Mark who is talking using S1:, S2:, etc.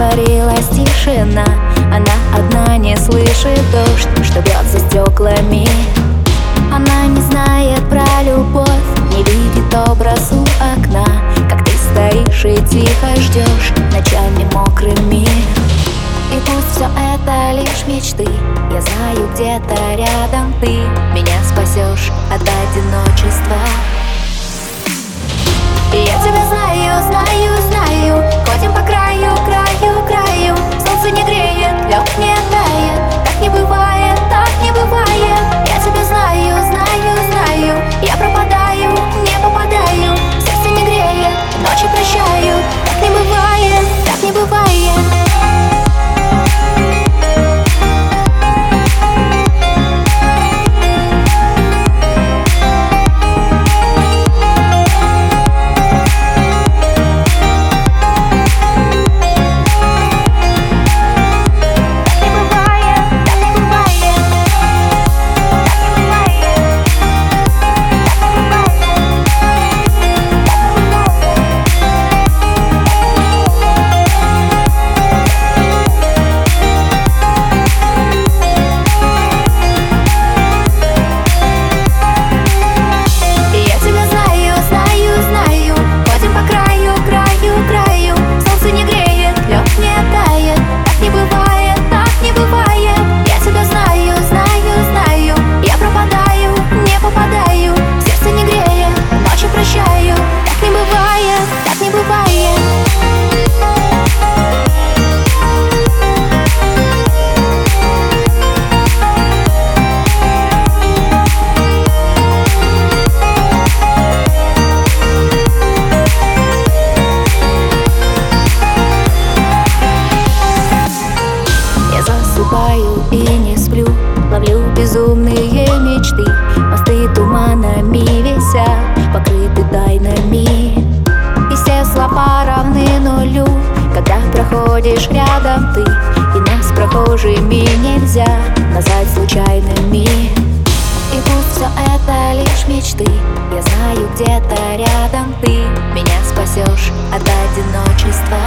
S1: растворилась тишина. Она одна не слышит дождь, что бьет за стеклами. Она не знает про любовь, не видит образ у окна. Как ты стоишь и тихо ждешь ночами мокрыми. И пусть все это лишь мечты. Я знаю, где-то рядом ты Меня спасешь от одиночества не бывает безумные мечты. Мосты туманами висят Покрыты тайнами. И все слова равны нулю. Когда проходишь рядом ты И нас прохожими нельзя Назвать случайными. И пусть все это лишь мечты Я знаю, где-то рядом ты. Меня спасешь от одиночества